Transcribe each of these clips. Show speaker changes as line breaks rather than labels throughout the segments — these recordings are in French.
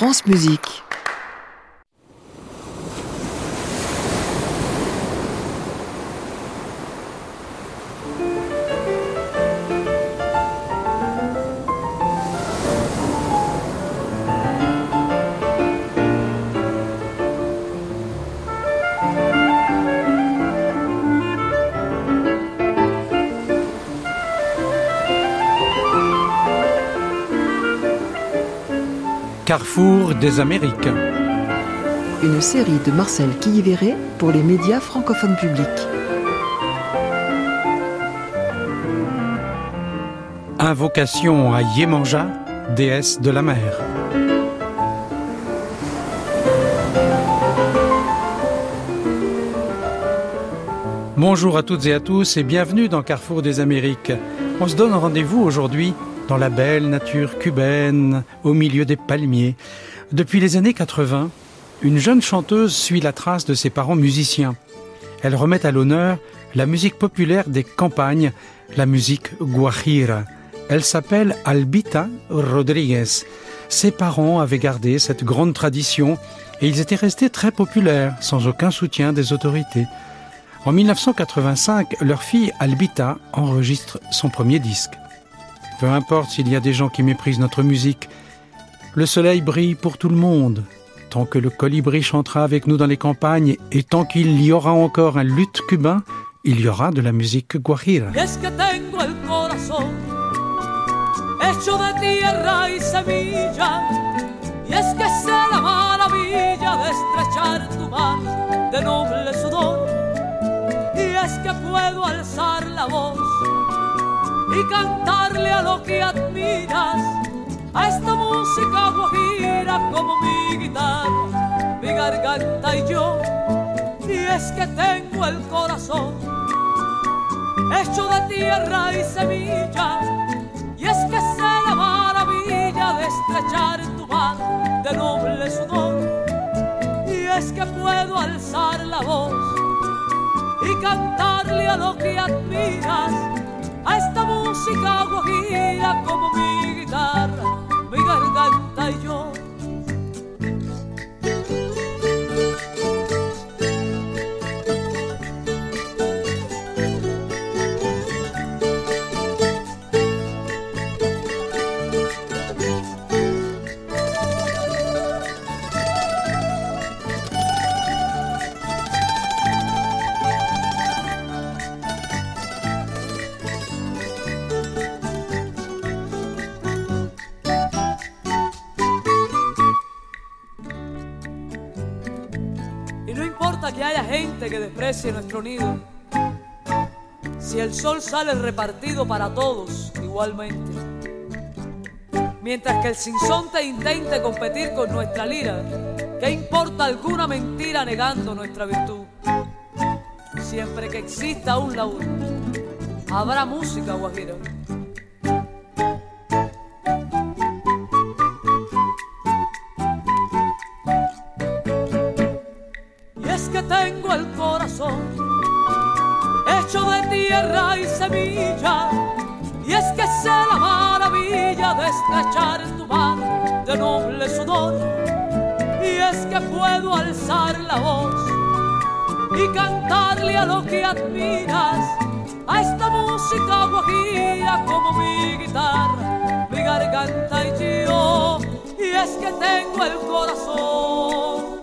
France Musique.
Carrefour des Américains.
Une série de Marcel Quilliveré pour les médias francophones publics.
Invocation à Yemanja, déesse de la mer. Bonjour à toutes et à tous et bienvenue dans Carrefour des Amériques. On se donne rendez-vous aujourd'hui dans la belle nature cubaine, au milieu des palmiers. Depuis les années 80, une jeune chanteuse suit la trace de ses parents musiciens. Elle remet à l'honneur la musique populaire des campagnes, la musique guajira. Elle s'appelle Albita Rodriguez. Ses parents avaient gardé cette grande tradition et ils étaient restés très populaires, sans aucun soutien des autorités. En 1985, leur fille Albita enregistre son premier disque. Peu importe s'il y a des gens qui méprisent notre musique, le soleil brille pour tout le monde. Tant que le colibri chantera avec nous dans les campagnes et tant qu'il y aura encore un luth cubain, il y aura de la musique guajira.
que la y cantarle a lo que admiras a esta música guajira como mi guitarra, mi garganta y yo y es que tengo el corazón hecho de tierra y semilla. Y es que sé la maravilla de estrechar tu mano de noble sudor. Y es que puedo alzar la voz y cantarle a lo que admiras, música guajira como mi guitarra, mi garganta y yo. Desprecie nuestro nido, si el sol sale repartido para todos igualmente. Mientras que el sinsonte intente competir con nuestra lira, ¿qué importa alguna mentira negando nuestra virtud? Siempre que exista un laúd, habrá música guajira. Y es que sé la maravilla de estrechar tu mano de noble sudor. Y es que puedo alzar la voz y cantarle a lo que admiras a esta música guajira como mi guitarra, mi garganta y yo. Y es que tengo el corazón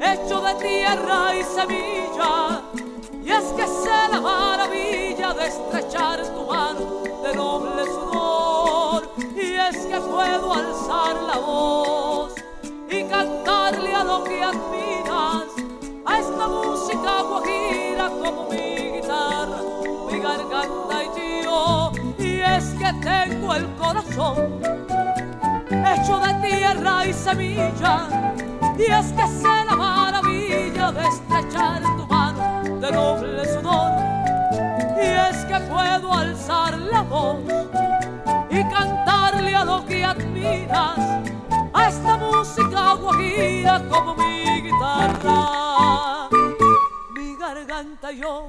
hecho de tierra y semilla. Y es que sé la maravilla de estrechar tu mano de noble sudor. Y es que puedo alzar la voz y cantarle a lo que admiras a esta música guajira como mi guitarra, mi garganta y yo. Y es que tengo el corazón hecho de tierra y semilla. Y es que sé la maravilla de estrechar tu mano de noble sudor. Y es que puedo alzar la voz y cantarle a lo que admiras a esta música guajira como mi guitarra, mi garganta yo.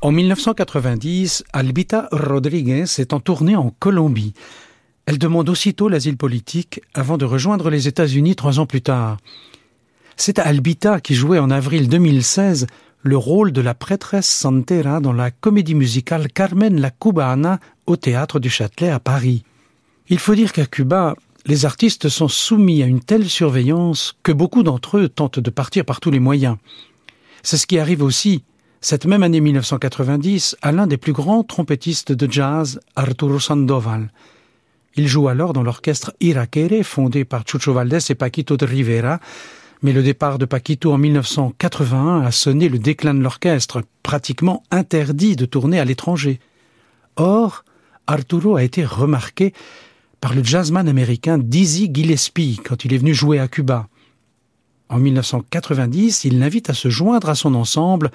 En 1990, Albita Rodriguez est en tournée en Colombie. Elle demande aussitôt l'asile politique avant de rejoindre les États-Unis trois ans plus tard. C'est Albita qui jouait en avril 2016 le rôle de la prêtresse Santera dans la comédie musicale Carmen la Cubana au théâtre du Châtelet à Paris. Il faut dire qu'à Cuba, les artistes sont soumis à une telle surveillance que beaucoup d'entre eux tentent de partir par tous les moyens. C'est ce qui arrive aussi, cette même année 1990, à l'un des plus grands trompettistes de jazz, Arturo Sandoval. Il joue alors dans l'orchestre Iraquere, fondé par Chucho Valdés et Paquito de Rivera, mais le départ de Paquito en 1981 a sonné le déclin de l'orchestre, pratiquement interdit de tourner à l'étranger. Or, Arturo a été remarqué par le jazzman américain Dizzy Gillespie quand il est venu jouer à Cuba. En 1990, il l'invite à se joindre à son ensemble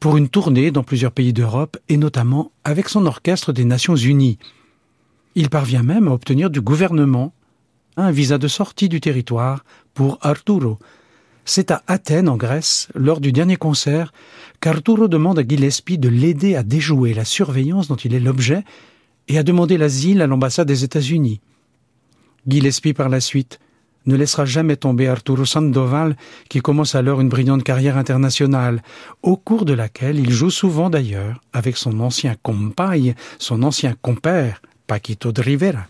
pour une tournée dans plusieurs pays d'Europe et notamment avec son orchestre des Nations Unies. Il parvient même à obtenir du gouvernement un visa de sortie du territoire pour Arturo, c'est à Athènes, en Grèce, lors du dernier concert, qu'Arturo demande à Gillespie de l'aider à déjouer la surveillance dont il est l'objet et à demander l'asile à l'ambassade des États-Unis. Gillespie, par la suite, ne laissera jamais tomber Arturo Sandoval, qui commence alors une brillante carrière internationale, au cours de laquelle il joue souvent d'ailleurs avec son ancien compagne, son ancien compère, Paquito de Rivera.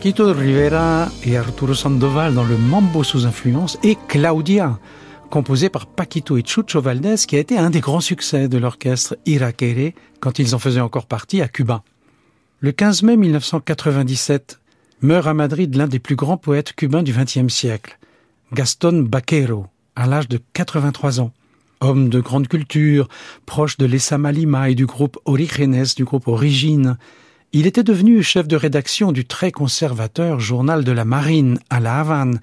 Paquito Rivera et Arturo Sandoval dans le Mambo sous influence et Claudia, composé par Paquito et Chucho Valdés, qui a été un des grands succès de l'orchestre Iraquere quand ils en faisaient encore partie à Cuba. Le 15 mai 1997 meurt à Madrid l'un des plus grands poètes cubains du XXe siècle, Gaston Baquero, à l'âge de 83 ans. Homme de grande culture, proche de l'Essa Lima et du groupe Origenes, du groupe Origine, il était devenu chef de rédaction du très conservateur Journal de la Marine à La Havane,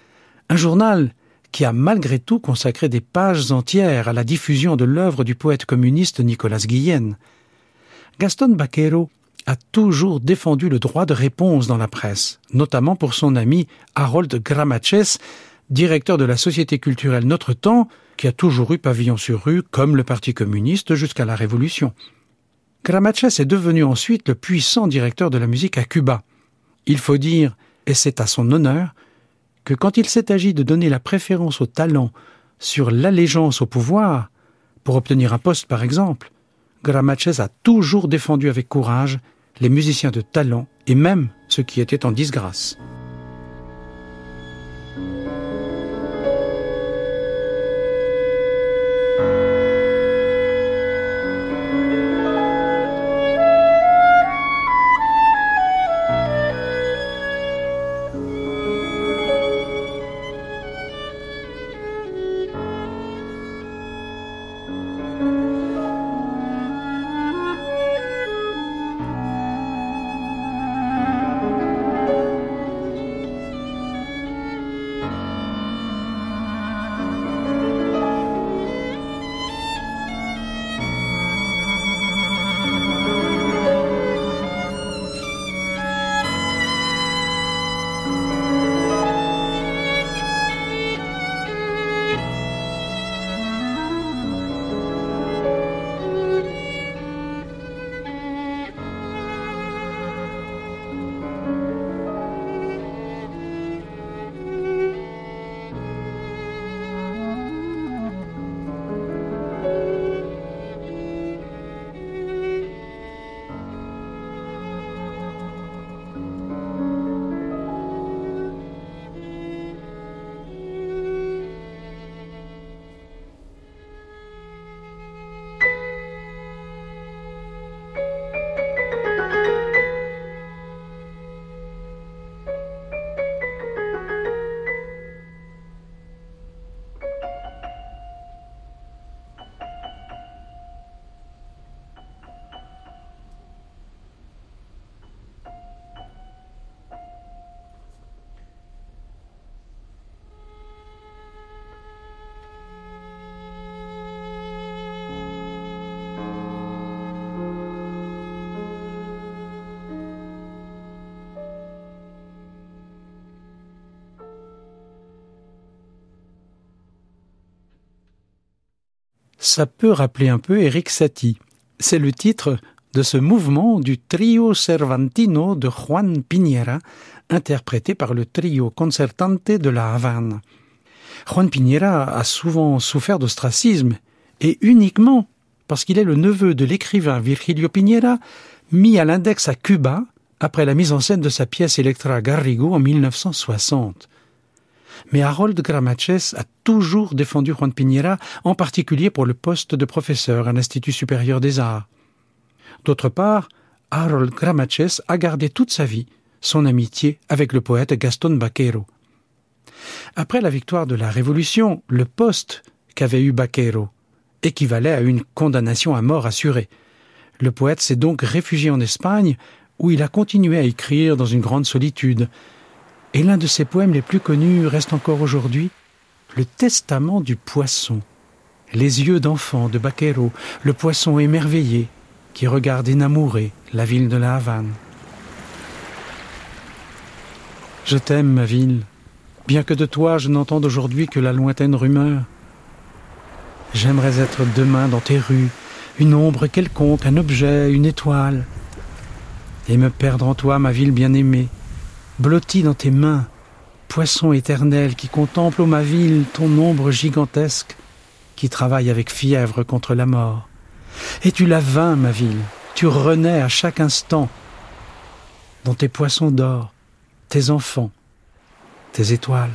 un journal qui a malgré tout consacré des pages entières à la diffusion de l'œuvre du poète communiste Nicolas Guillen. Gaston Baquero a toujours défendu le droit de réponse dans la presse, notamment pour son ami Harold Gramaches, directeur de la Société culturelle Notre Temps, qui a toujours eu pavillon sur rue comme le Parti communiste jusqu'à la Révolution. Gramaches est devenu ensuite le puissant directeur de la musique à Cuba. Il faut dire, et c'est à son honneur, que quand il s'est agi de donner la préférence au talent sur l'allégeance au pouvoir, pour obtenir un poste par exemple, Gramaches a toujours défendu avec courage les musiciens de talent et même ceux qui étaient en disgrâce. Ça peut rappeler un peu Eric Satie. C'est le titre de ce mouvement du trio Cervantino de Juan Piñera, interprété par le trio concertante de la Havane. Juan Piñera a souvent souffert d'ostracisme, et uniquement parce qu'il est le neveu de l'écrivain Virgilio Piñera, mis à l'index à Cuba après la mise en scène de sa pièce Electra Garrigo en 1960 mais Harold Gramaches a toujours défendu Juan Piñera, en particulier pour le poste de professeur à l'Institut supérieur des arts. D'autre part, Harold Gramaches a gardé toute sa vie son amitié avec le poète Gaston Baquero. Après la victoire de la Révolution, le poste qu'avait eu Baquero équivalait à une condamnation à mort assurée. Le poète s'est donc réfugié en Espagne, où il a continué à écrire dans une grande solitude, et l'un de ses poèmes les plus connus reste encore aujourd'hui Le Testament du poisson. Les yeux d'enfant de Baquero, le poisson émerveillé qui regarde énamouré la ville de la Havane. Je t'aime, ma ville, bien que de toi je n'entende aujourd'hui que la lointaine rumeur. J'aimerais être demain dans tes rues, une ombre quelconque, un objet, une étoile, et me perdre en toi, ma ville bien-aimée, blotti dans tes mains, poisson éternel qui contemple, ô ma ville, ton ombre gigantesque, qui travaille avec fièvre contre la mort. Et tu la vain, ma ville, tu renais à chaque instant, dans tes poissons d'or, tes enfants, tes étoiles.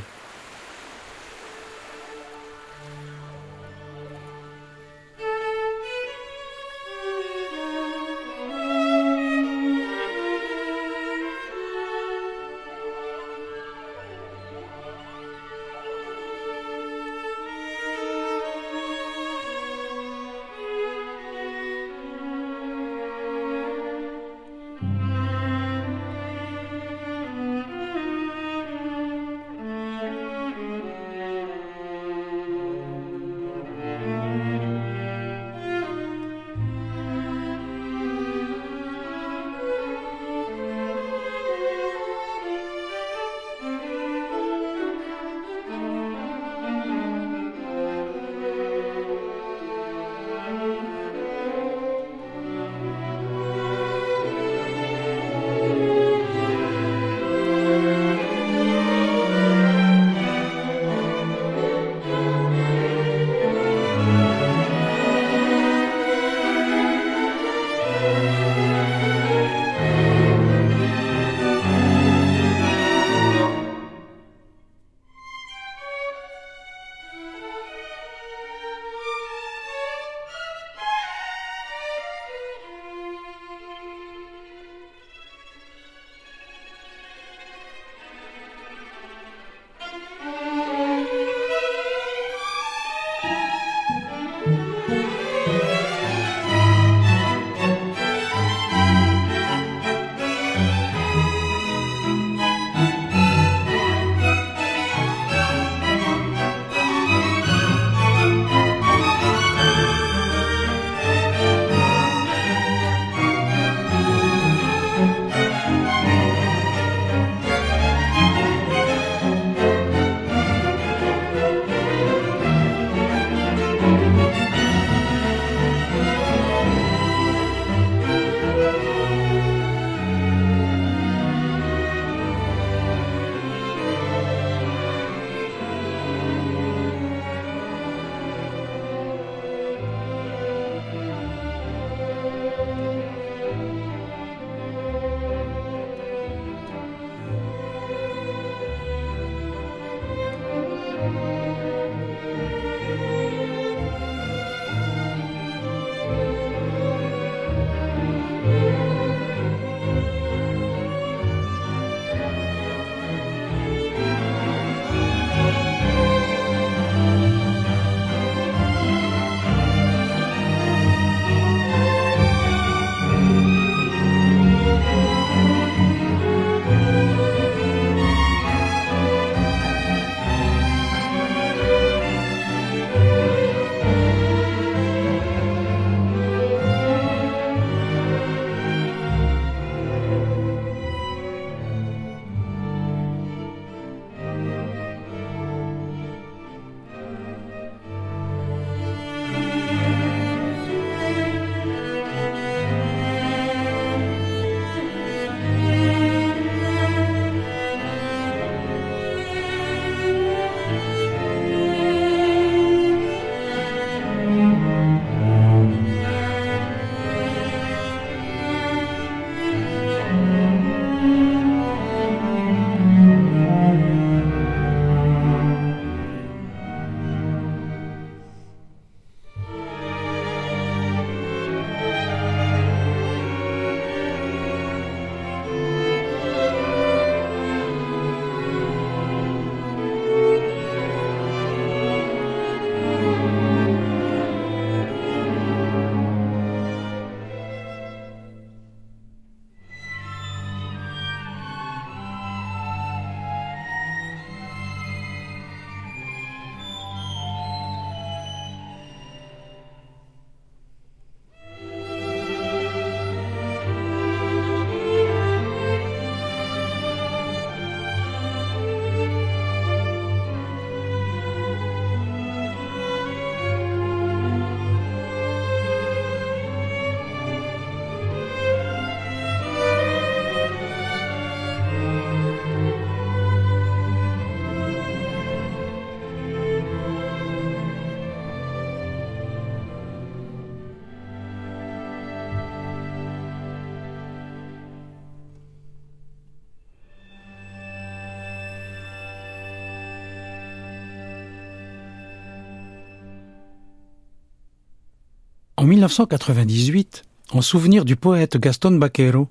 En 1998, en souvenir du poète Gaston Baquero,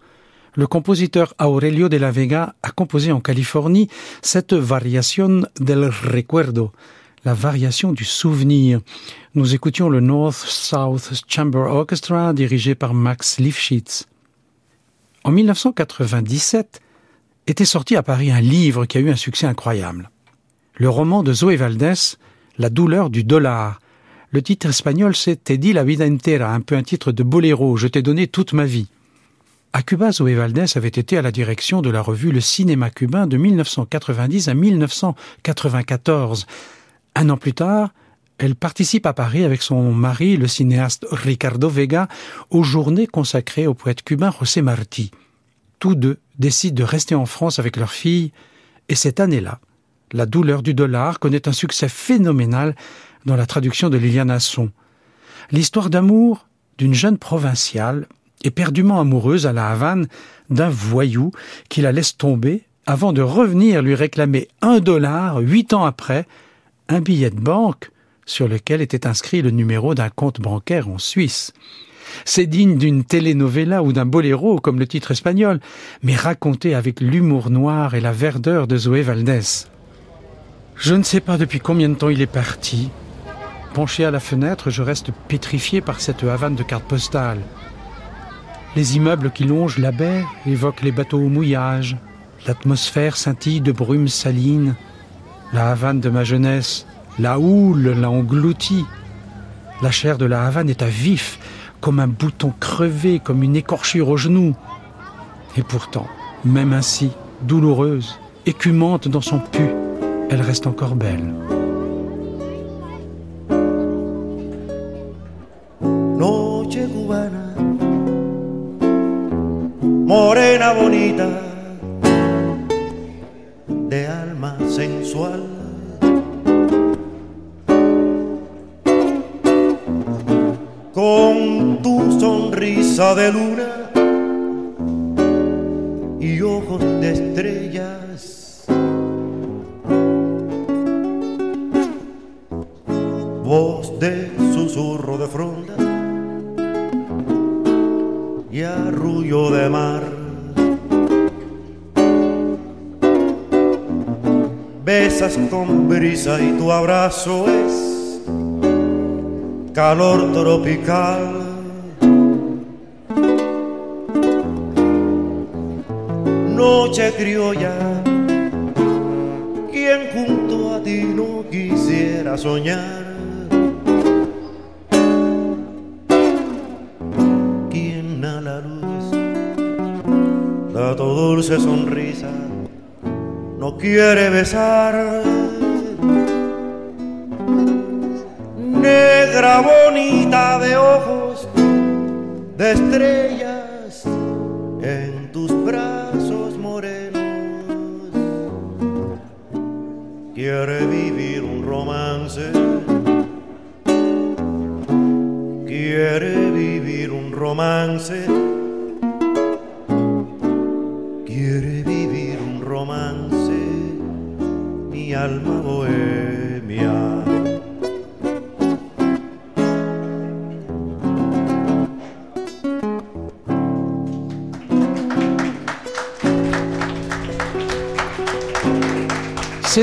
le compositeur Aurelio de la Vega a composé en Californie cette variation del recuerdo, la variation du souvenir. Nous écoutions le North-South Chamber Orchestra dirigé par Max Lifshitz. En 1997 était sorti à Paris un livre qui a eu un succès incroyable. Le roman de Zoé Valdés, La douleur du dollar. Le titre espagnol c'est Te di la vida entera, un peu un titre de boléro, je t'ai donné toute ma vie. À Cuba, Zoé Valdés avait été à la direction de la revue Le Cinéma cubain de 1990 à 1994. Un an plus tard, elle participe à Paris avec son mari, le cinéaste Ricardo Vega, aux journées consacrées au poète cubain José Martí. Tous deux décident de rester en France avec leur fille, et cette année-là, La douleur du dollar connaît un succès phénoménal dans la traduction de Liliane Asson. L'histoire d'amour d'une jeune provinciale éperdument amoureuse à la Havane d'un voyou qui la laisse tomber avant de revenir lui réclamer un dollar huit ans après un billet de banque sur lequel était inscrit le numéro d'un compte bancaire en Suisse. C'est digne d'une telenovela ou d'un boléro, comme le titre espagnol, mais raconté avec l'humour noir et la verdeur de Zoé Valdés. Je ne sais pas depuis combien de temps il est parti. Penché à la fenêtre, je reste pétrifié par cette Havane de cartes postales. Les immeubles qui longent la baie évoquent les bateaux au mouillage. L'atmosphère scintille de brumes salines. La Havane de ma jeunesse, la houle l'a englouti. La chair de la Havane est à vif, comme un bouton crevé, comme une écorchure au genou. Et pourtant, même ainsi, douloureuse, écumante dans son pu, elle reste encore belle.
Morena bonita, de alma sensual. Con tu sonrisa de luna y ojos de estrellas. Voz de susurro de fronda y arrullo de mar. Besas con brisa y tu abrazo es calor tropical. Noche criolla, quien junto a ti no quisiera soñar. Tu dulce sonrisa no quiere besar. Negra bonita de ojos, de estrellas en tus brazos morenos. Quiere vivir un romance. Quiere vivir un romance.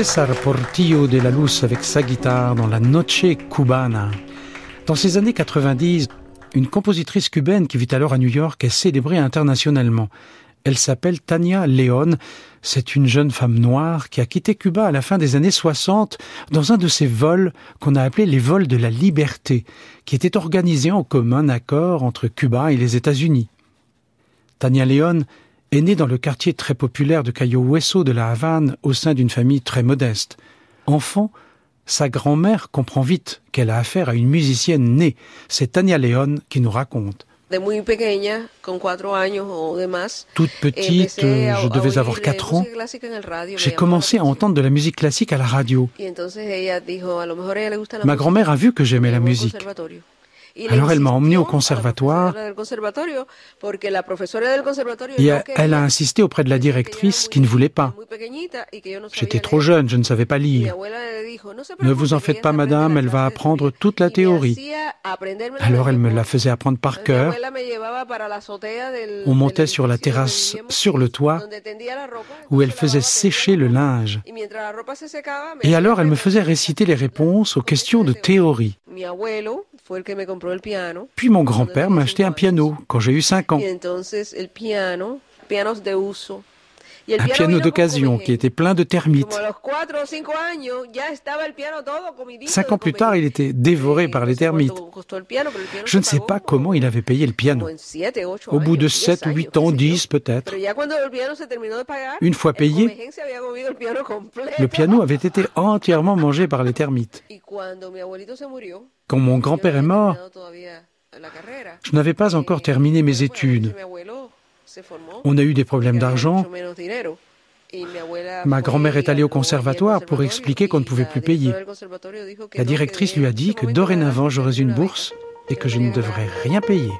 César Portillo de la Luz avec sa guitare dans la Noche Cubana. Dans ces années 90, une compositrice cubaine qui vit alors à New York est célébrée internationalement. Elle s'appelle Tania León. C'est une jeune femme noire qui a quitté Cuba à la fin des années 60 dans un de ces vols qu'on a appelés les vols de la liberté, qui étaient organisés en commun accord entre Cuba et les États-Unis. Tania León est née dans le quartier très populaire de Cayo Hueso de la Havane au sein d'une famille très modeste. Enfant, sa grand-mère comprend vite qu'elle a affaire à une musicienne née. C'est Tania León qui nous raconte. Toute petite, je devais avoir 4 ans, j'ai commencé à entendre de la musique classique à la radio. Ma grand-mère a vu que j'aimais la musique. Alors elle m'a emmené au conservatoire et elle a insisté auprès de la directrice qui ne voulait pas. J'étais trop jeune, je ne savais pas lire. Ne vous en faites pas, madame, elle va apprendre toute la théorie. Alors elle me la faisait apprendre par cœur. On montait sur la terrasse, sur le toit, où elle faisait sécher le linge. Et alors elle me faisait réciter les réponses aux questions de théorie. Puis mon grand-père m'a acheté un piano quand j'ai eu 5 ans. Un piano d'occasion qui était plein de termites. Cinq ans plus tard, il était dévoré par les termites. Je ne sais pas comment il avait payé le piano. Au bout de 7 ou 8 ans, 10 peut-être. Une fois payé, le piano avait été entièrement mangé par les termites. Quand mon grand-père est mort, je n'avais pas encore terminé mes études. On a eu des problèmes d'argent. Ma grand-mère est allée au conservatoire pour expliquer qu'on ne pouvait plus payer. La directrice lui a dit que dorénavant j'aurais une bourse et que je ne devrais rien payer.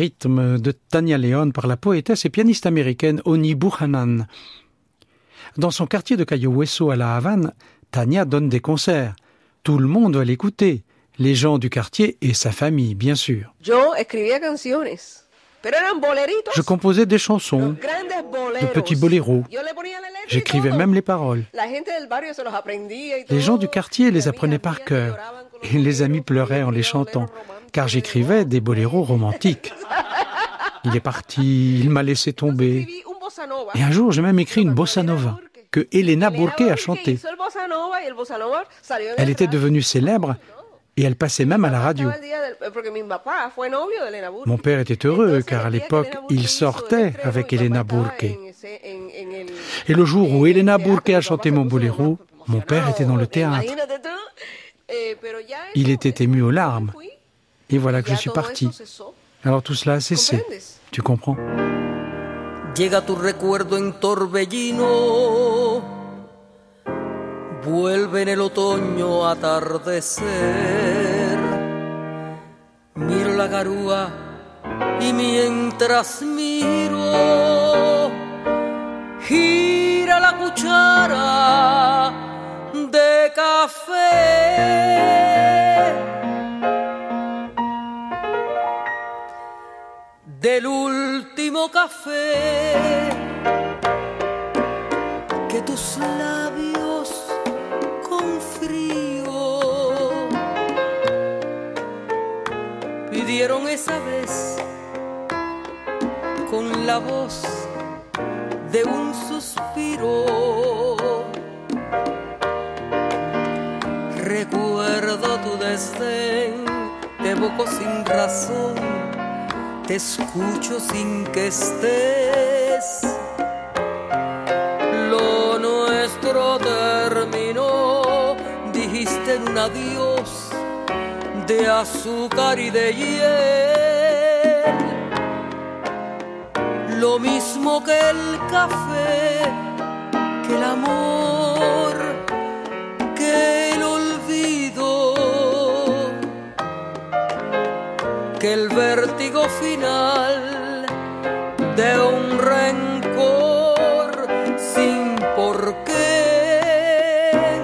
Rythme de Tania Leon par la poétesse et pianiste américaine Oni Buchanan. Dans son quartier de Cayo Hueso à La Havane, Tania donne des concerts. Tout le monde va l'écouter. Les gens du quartier et sa famille, bien sûr. Je composais des chansons, de petits boléros. J'écrivais même les paroles. Les gens du quartier les apprenaient par cœur et les amis pleuraient en les chantant car j'écrivais des boléros romantiques. Il est parti, il m'a laissé tomber. Et un jour, j'ai même écrit une bossa nova que Elena Burke a chantée. Elle était devenue célèbre et elle passait même à la radio. Mon père était heureux car à l'époque, il sortait avec Elena Burke. Et le jour où Elena Burke a chanté mon boléro, mon père était dans le théâtre. Il était ému aux larmes. Et voilà que je suis parti. Alors tout cela a cessé. Tu comprends?
Llega tu recuerdo en torbellino, vuelve en el otoño atardecer. Miro la garúa y mientras miro, gira la cuchara de café. El último café que tus labios con frío pidieron esa vez con la voz de un suspiro. Recuerdo tu desdén, te evoco sin razón, te escucho sin que estés. Lo nuestro terminó, dijiste un adiós de azúcar y de hiel. Lo mismo que el café, que el amor, que el vértigo final de un rencor sin por qué.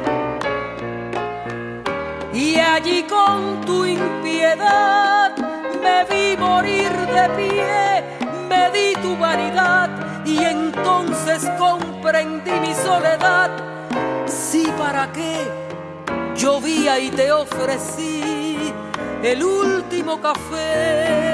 Y allí con tu impiedad me vi morir de pie, me di tu vanidad y entonces comprendí mi soledad. Sí, ¿para qué? Llovía y te ofrecí el último café.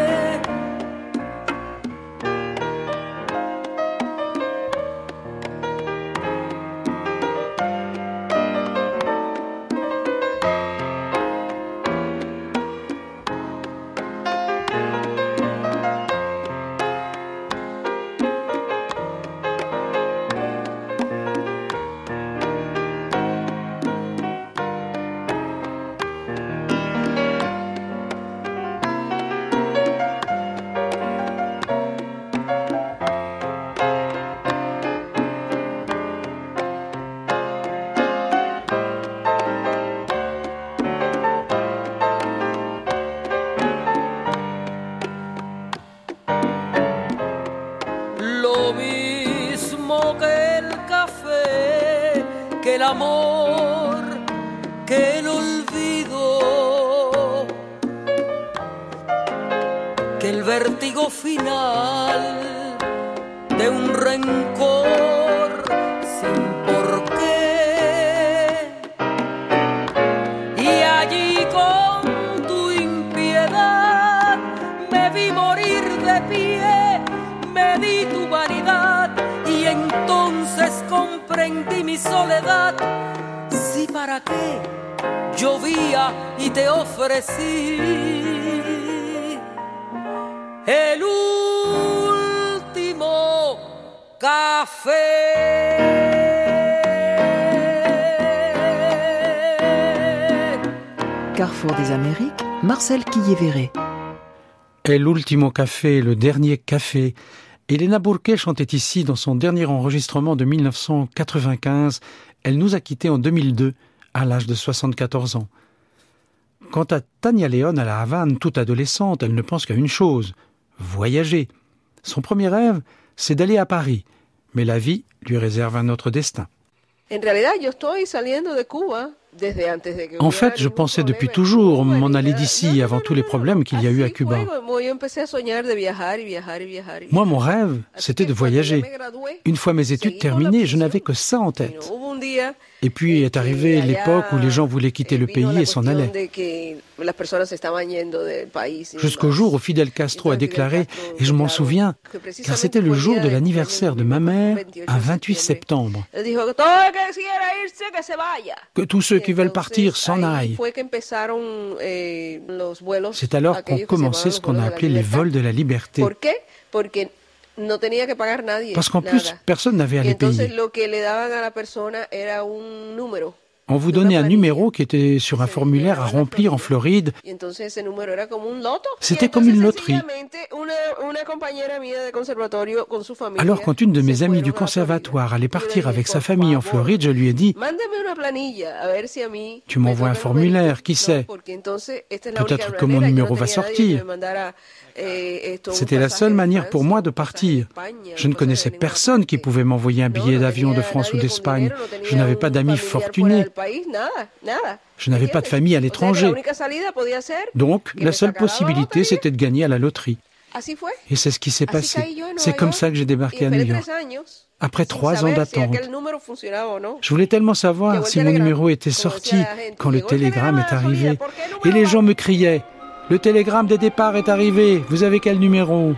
Que el café, que el amor, que el olvido, que el vértigo final de un rencor mi soledad. Sí, ¿para qué? Llovía y te ofrecí el último café.
Carrefour des Amériques, Marcel Quillévéré.
El Ultimo Café, le dernier café. Elena Bourquet chantait ici dans son dernier enregistrement de 1995. Elle nous a quittés en 2002, à l'âge de 74 ans. Quant à Tania León à la Havane, toute adolescente, elle ne pense qu'à une chose, voyager. Son premier rêve, c'est d'aller à Paris. Mais la vie lui réserve un autre destin. En fait, je pensais depuis toujours m'en aller d'ici avant tous les problèmes qu'il y a eu à Cuba. Moi, mon rêve, c'était de voyager. Une fois mes études terminées, je n'avais que ça en tête. Et puis est arrivée l'époque où les gens voulaient quitter le pays et s'en allaient. Jusqu'au jour où Fidel Castro a déclaré, et je m'en souviens, car c'était le jour de l'anniversaire de ma mère, un 28 septembre, que tous ceux qui veulent partir s'en aillent. C'est alors qu'ont commencé ce qu'on a appelé les vols de la liberté. Parce qu'en plus, personne n'avait à les payer. On vous donnait un numéro qui était sur un formulaire à remplir en Floride. C'était comme une loterie. Alors quand une de mes amies du conservatoire allait partir avec sa famille en Floride, je lui ai dit Tu m'envoies un formulaire, qui sait? Peut-être que mon numéro va sortir. C'était la seule manière pour moi de partir. Je ne connaissais personne qui pouvait m'envoyer un billet d'avion de France ou d'Espagne. Je n'avais pas d'amis fortunés. Je n'avais pas de famille à l'étranger. Donc, la seule possibilité, c'était de gagner à la loterie. Et c'est ce qui s'est passé. C'est comme ça que j'ai débarqué à New York. Après trois ans d'attente. Je voulais tellement savoir si mon numéro était sorti quand le télégramme est arrivé. Et les gens me criaient Le télégramme des départs est arrivé. Vous avez quel numéro?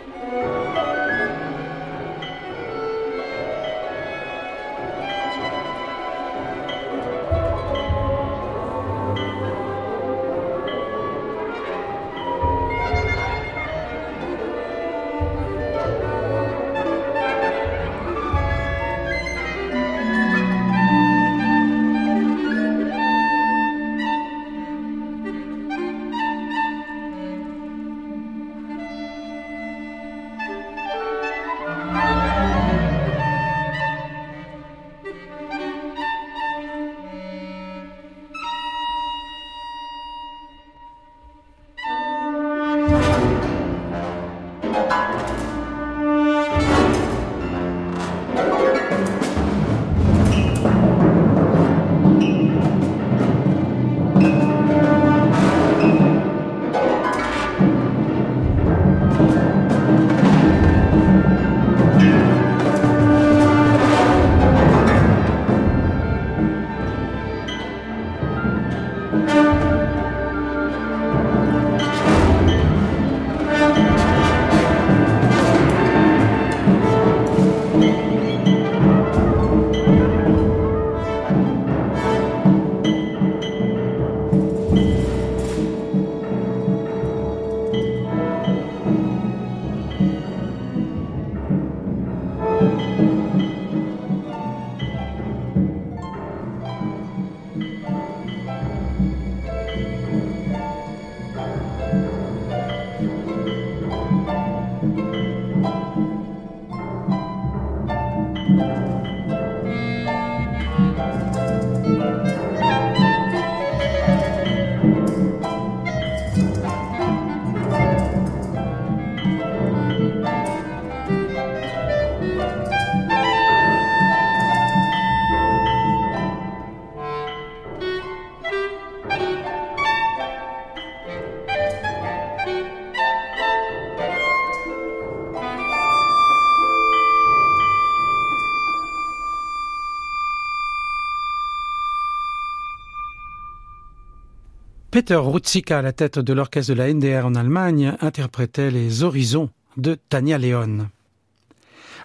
Peter Rutzika, à la tête de l'orchestre de la NDR en Allemagne, interprétait Les Horizons de Tania Leon.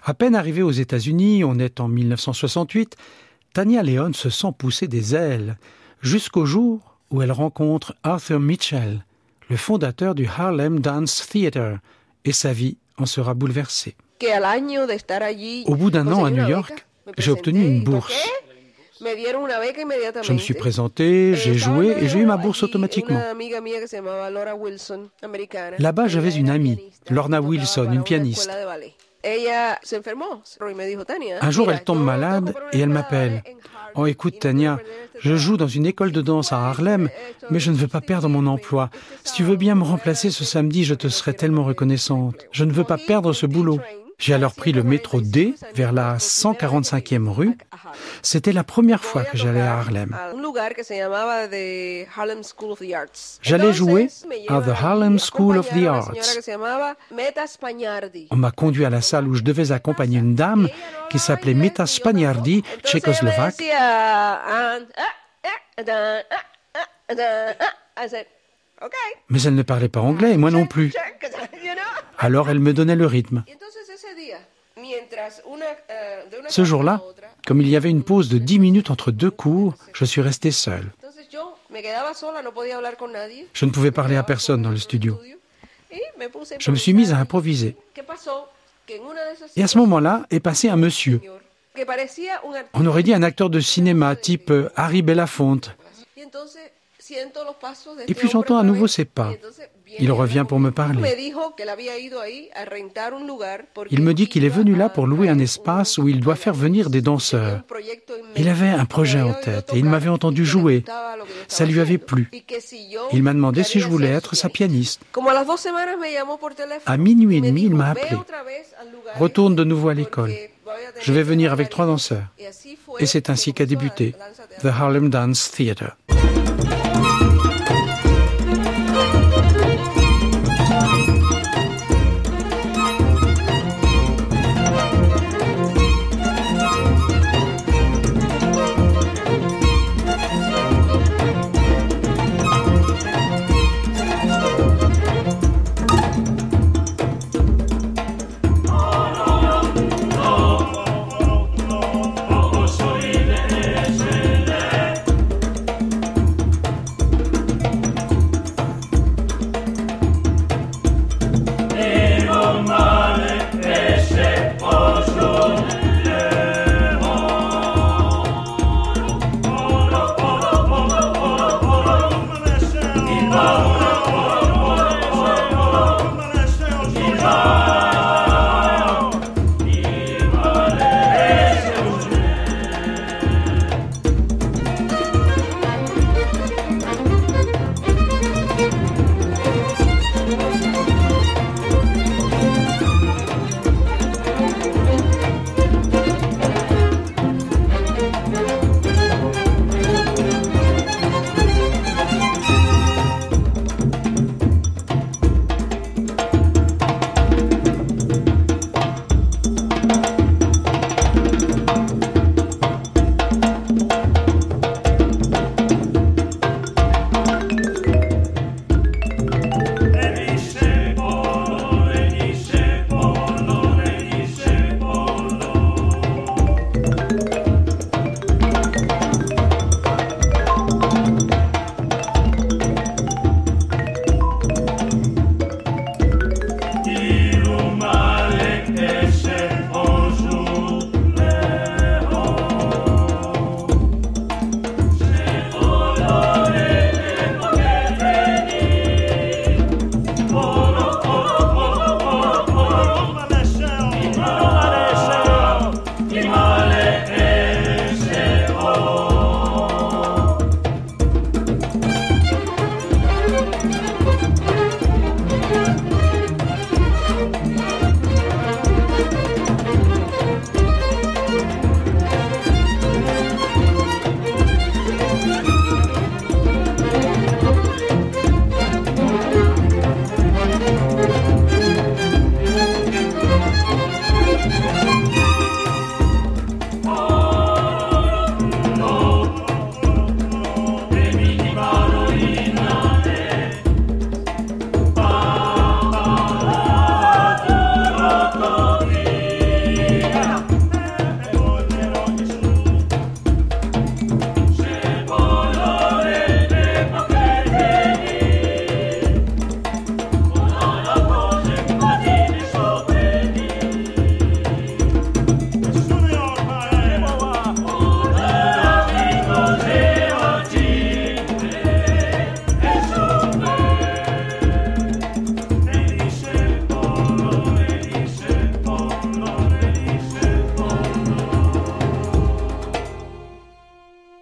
À peine arrivée aux États-Unis, on est en 1968, Tania Leon se sent pousser des ailes, jusqu'au jour où elle rencontre Arthur Mitchell, le fondateur du Harlem Dance Theatre, et sa vie en sera bouleversée. Au bout d'un an à New York, j'ai obtenu une bourse. Je me suis présenté, j'ai joué et j'ai eu ma bourse automatiquement. Là-bas, j'avais une amie, Lorna Wilson, une pianiste. Un jour, elle tombe malade et elle m'appelle. Oh, écoute, Tania, je joue dans une école de danse à Harlem, mais je ne veux pas perdre mon emploi. Si tu veux bien me remplacer ce samedi, je te serai tellement reconnaissante. Je ne veux pas perdre ce boulot. J'ai alors pris le métro D vers la 145e rue. C'était la première fois que j'allais à Harlem. J'allais jouer à The Harlem School of the Arts. On m'a conduit à la salle où je devais accompagner une dame qui s'appelait Meta Spagnardi, tchécoslovaque. Mais elle ne parlait pas anglais et moi non plus. Alors elle me donnait le rythme. Ce jour-là, comme il y avait une pause de dix minutes entre deux cours, je suis resté seul. Je ne pouvais parler à personne dans le studio. Je me suis mise à improviser. Et à ce moment-là est passé un monsieur. On aurait dit un acteur de cinéma type euh, Harry Belafonte. Et puis j'entends à nouveau ses pas. Il revient pour me parler. Il me dit qu'il est venu là pour louer un espace où il doit faire venir des danseurs. Il avait un projet en tête et il m'avait entendu jouer. Ça lui avait plu. Il m'a demandé si je voulais être sa pianiste. À minuit et demi, il m'a appelé. Retourne de nouveau à l'école. Je vais venir avec trois danseurs. Et c'est ainsi qu'a débuté The Harlem Dance Theatre.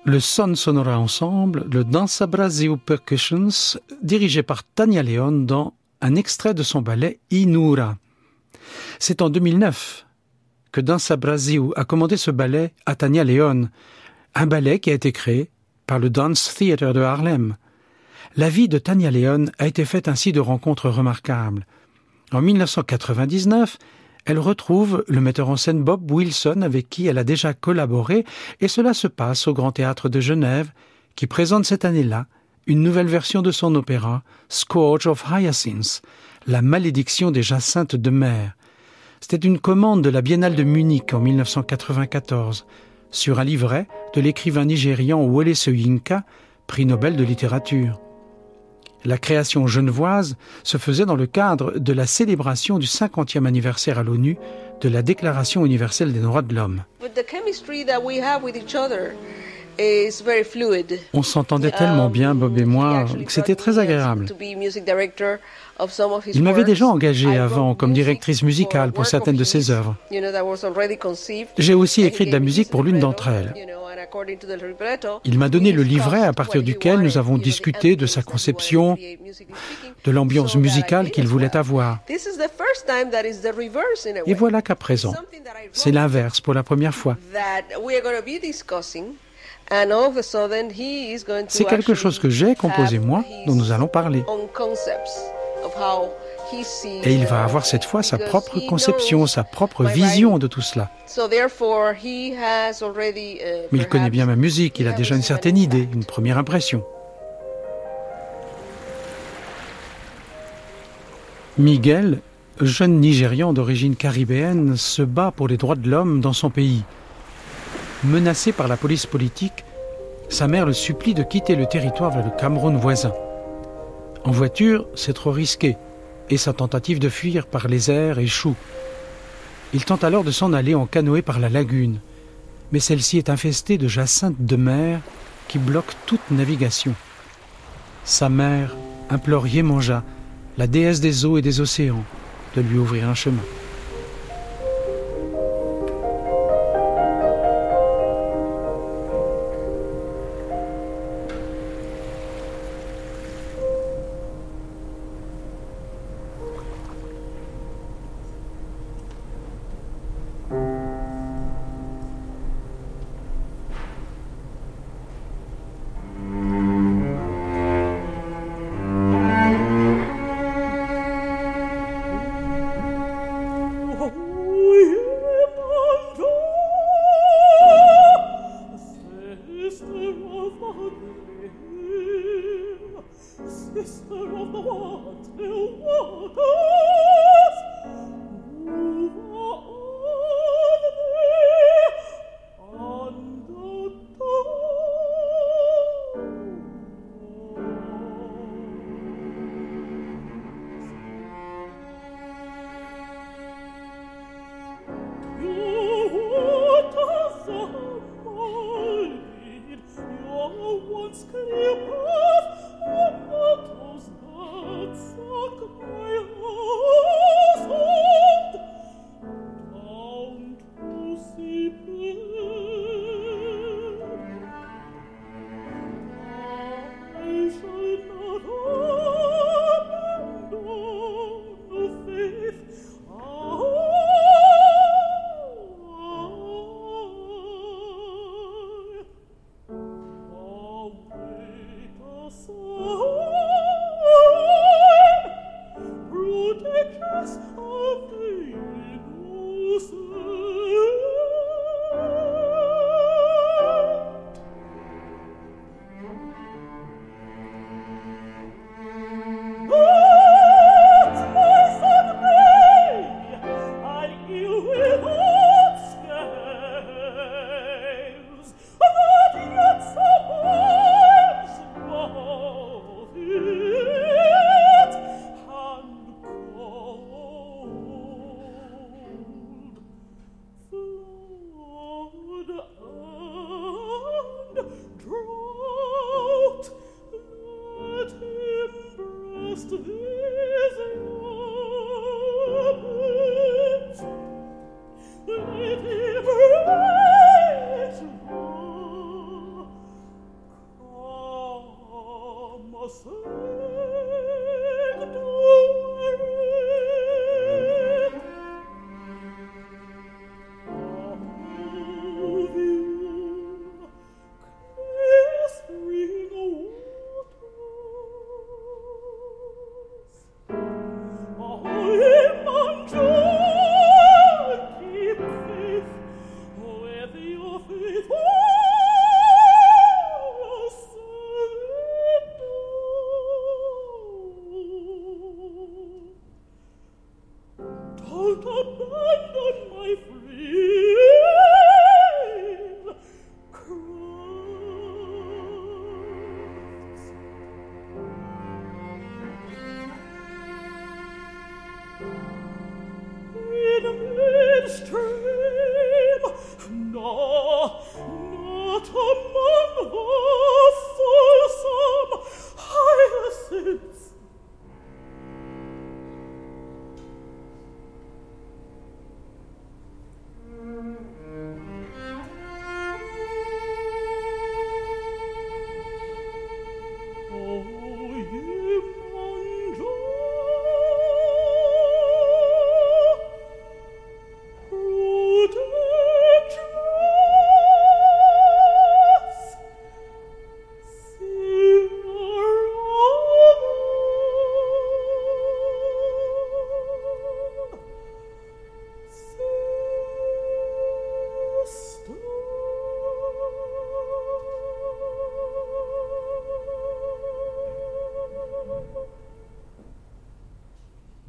Le Son Sonora Ensemble, le Danza Brasil Percussions, dirigé par Tania Leon dans un extrait de son ballet Inura. C'est en 2009 que Danza Brasil a commandé ce ballet à Tania Leon, un ballet qui a été créé par le Dance Theatre de Harlem. La vie de Tania Leon a été faite ainsi de rencontres remarquables. En 1999, elle retrouve le metteur en scène Bob Wilson avec qui elle a déjà collaboré et cela se passe au Grand Théâtre de Genève qui présente cette année-là une nouvelle version de son opéra Scourge of Hyacinths, la malédiction des jacinthes de mer. C'était une commande de la Biennale de Munich en 1994 sur un livret de l'écrivain nigérian Wole Soyinka, prix Nobel de littérature. La création genevoise se faisait dans le cadre de la célébration du 50e anniversaire à l'ONU de la Déclaration universelle des droits de l'homme. On s'entendait tellement bien, Bob et moi, que c'était très agréable. Il m'avait déjà engagé avant comme directrice musicale pour certaines de ses œuvres. J'ai aussi écrit de la musique pour l'une d'entre elles. Il m'a donné le livret à partir duquel nous avons discuté de sa conception, de l'ambiance musicale qu'il voulait avoir. Et voilà qu'à présent, c'est l'inverse pour la première fois. C'est quelque chose que j'ai composé moi, dont nous allons parler. Et il va avoir cette fois sa propre conception, sa propre vision de tout cela.
Uh,
Mais il connaît bien ma musique, il a déjà une certaine idée, une première impression. Miguel, jeune Nigérian d'origine caribéenne, se bat pour les droits de l'homme dans son pays. Menacé par la police politique, sa mère le supplie de quitter le territoire vers le Cameroun voisin. En voiture, c'est trop risqué, et sa tentative de fuir par les airs échoue. Il tente alors de s'en aller en canoë par la lagune, mais celle-ci est infestée de jacinthes de mer qui bloquent toute navigation. Sa mère implore Yemanja, la déesse des eaux et des océans, de lui ouvrir un chemin.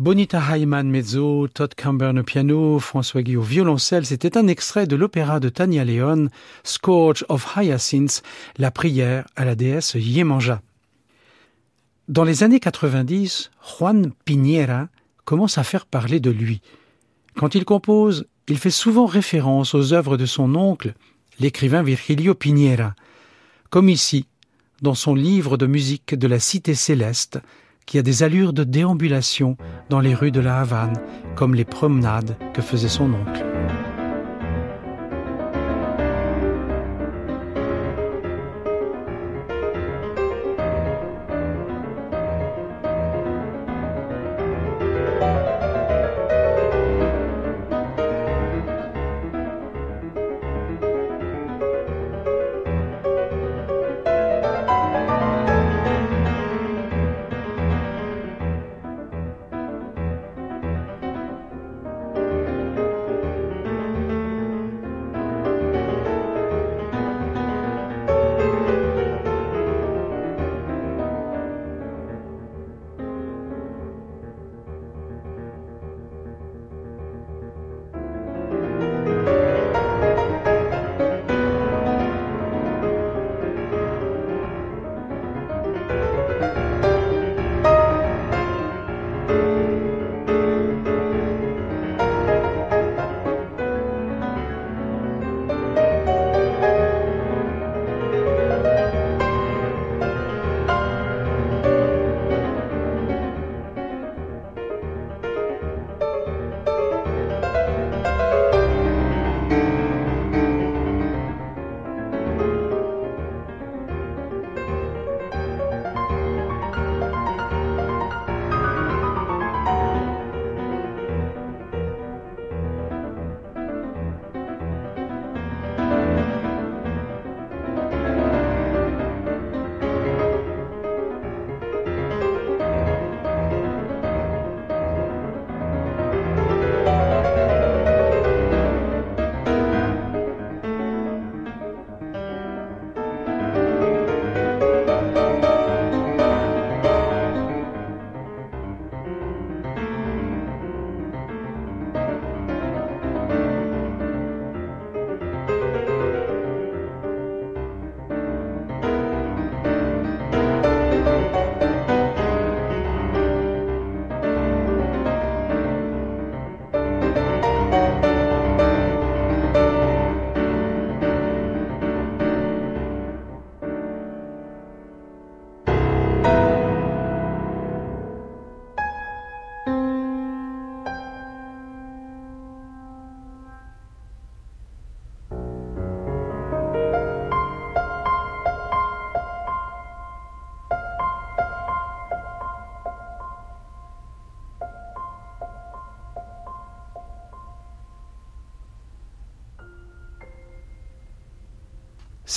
Bonita Hyman mezzo, Todd Camber au piano, François Guy au violoncelle, c'était un extrait de l'opéra de Tania Leon, Scourge of Hyacinths, la prière à la déesse Yemanja. Dans les années 90, Juan Piñera commence à faire parler de lui. Quand il compose, il fait souvent référence aux œuvres de son oncle, l'écrivain Virgilio Piñera, comme ici, dans son livre de musique de la Cité céleste, qui a des allures de déambulation dans les rues de la Havane, comme les promenades que faisait son oncle.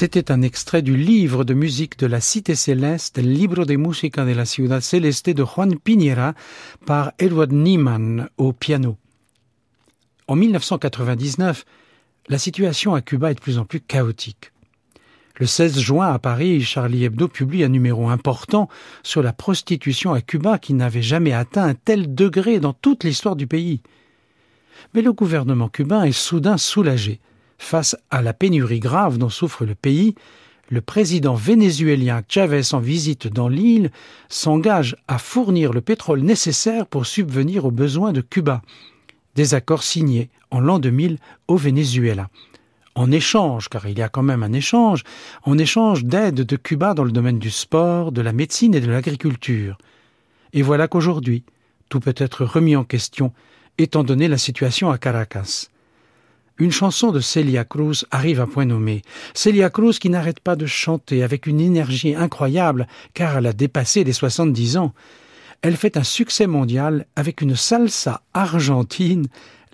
C'était un extrait du livre de musique de la Cité Céleste, Libro de Música de la Ciudad Celeste de Juan Piñera par Edward Niemann au piano. En 1999, la situation à Cuba est de plus en plus chaotique. Le 16 juin à Paris, Charlie Hebdo publie un numéro important sur la prostitution à Cuba qui n'avait jamais atteint un tel degré dans toute l'histoire du pays. Mais le gouvernement cubain est soudain soulagé. Face à la pénurie grave dont souffre le pays, le président vénézuélien Chavez en visite dans l'île s'engage à fournir le pétrole nécessaire pour subvenir aux besoins de Cuba. Des accords signés en l'an 2000 au Venezuela. En échange, car il y a quand même un échange, en échange d'aide de Cuba dans le domaine du sport, de la médecine et de l'agriculture. Et voilà qu'aujourd'hui, tout peut être remis en question, étant donné la situation à Caracas une chanson de Celia Cruz arrive à point nommé. Celia Cruz qui n'arrête pas de chanter avec une énergie incroyable car elle a dépassé les 70 ans. Elle fait un succès mondial avec une salsa argentine.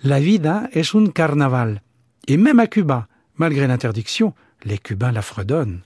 La vida es un carnaval. Et même à Cuba, malgré l'interdiction, les Cubains la fredonnent.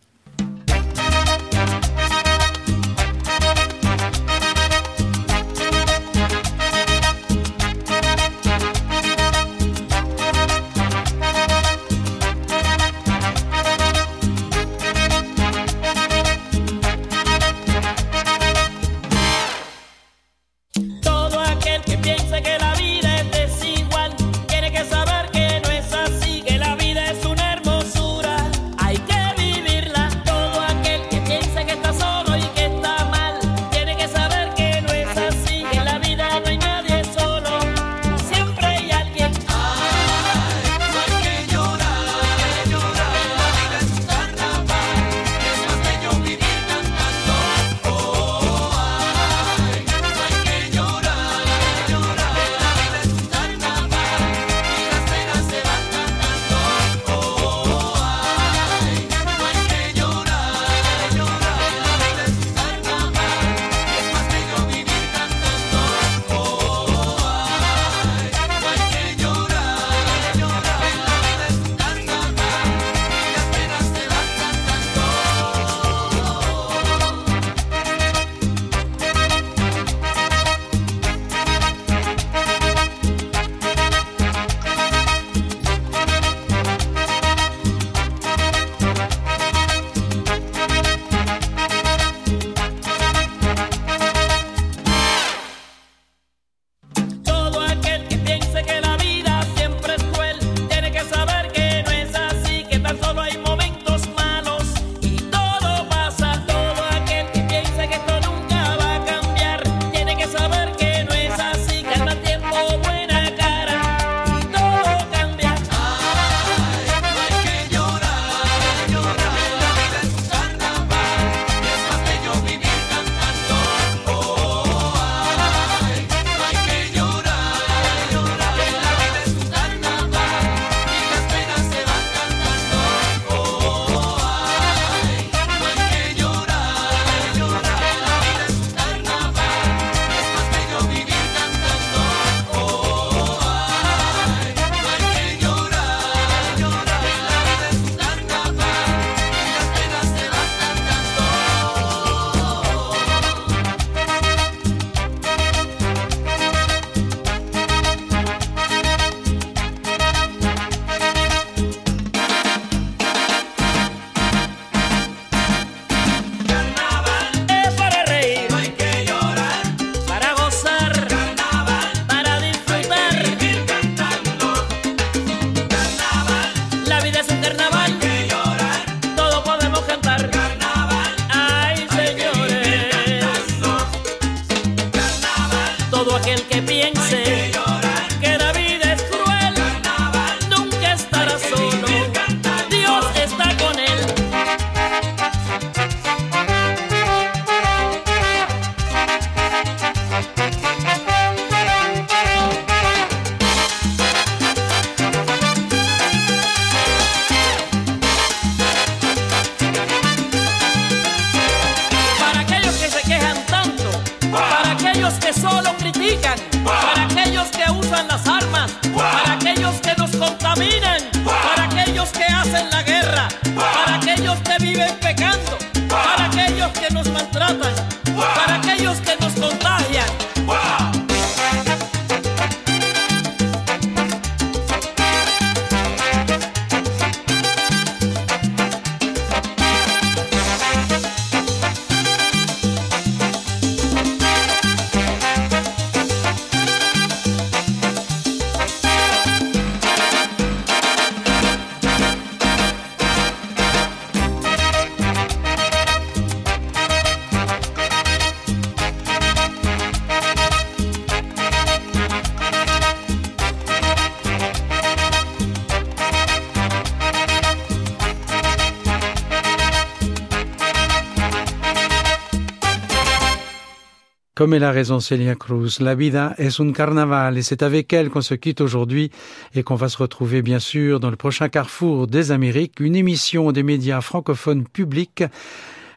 Comme elle a raison Célia Cruz, la vida es un carnaval et c'est avec elle qu'on se quitte aujourd'hui et qu'on va se retrouver bien sûr dans le prochain Carrefour des Amériques, une émission des médias francophones publics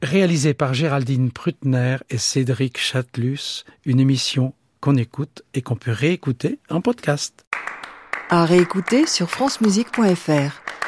réalisée par Géraldine Prutner et Cédric Chatelus, une émission qu'on écoute et qu'on peut réécouter en podcast.
À réécouter sur francemusique.fr.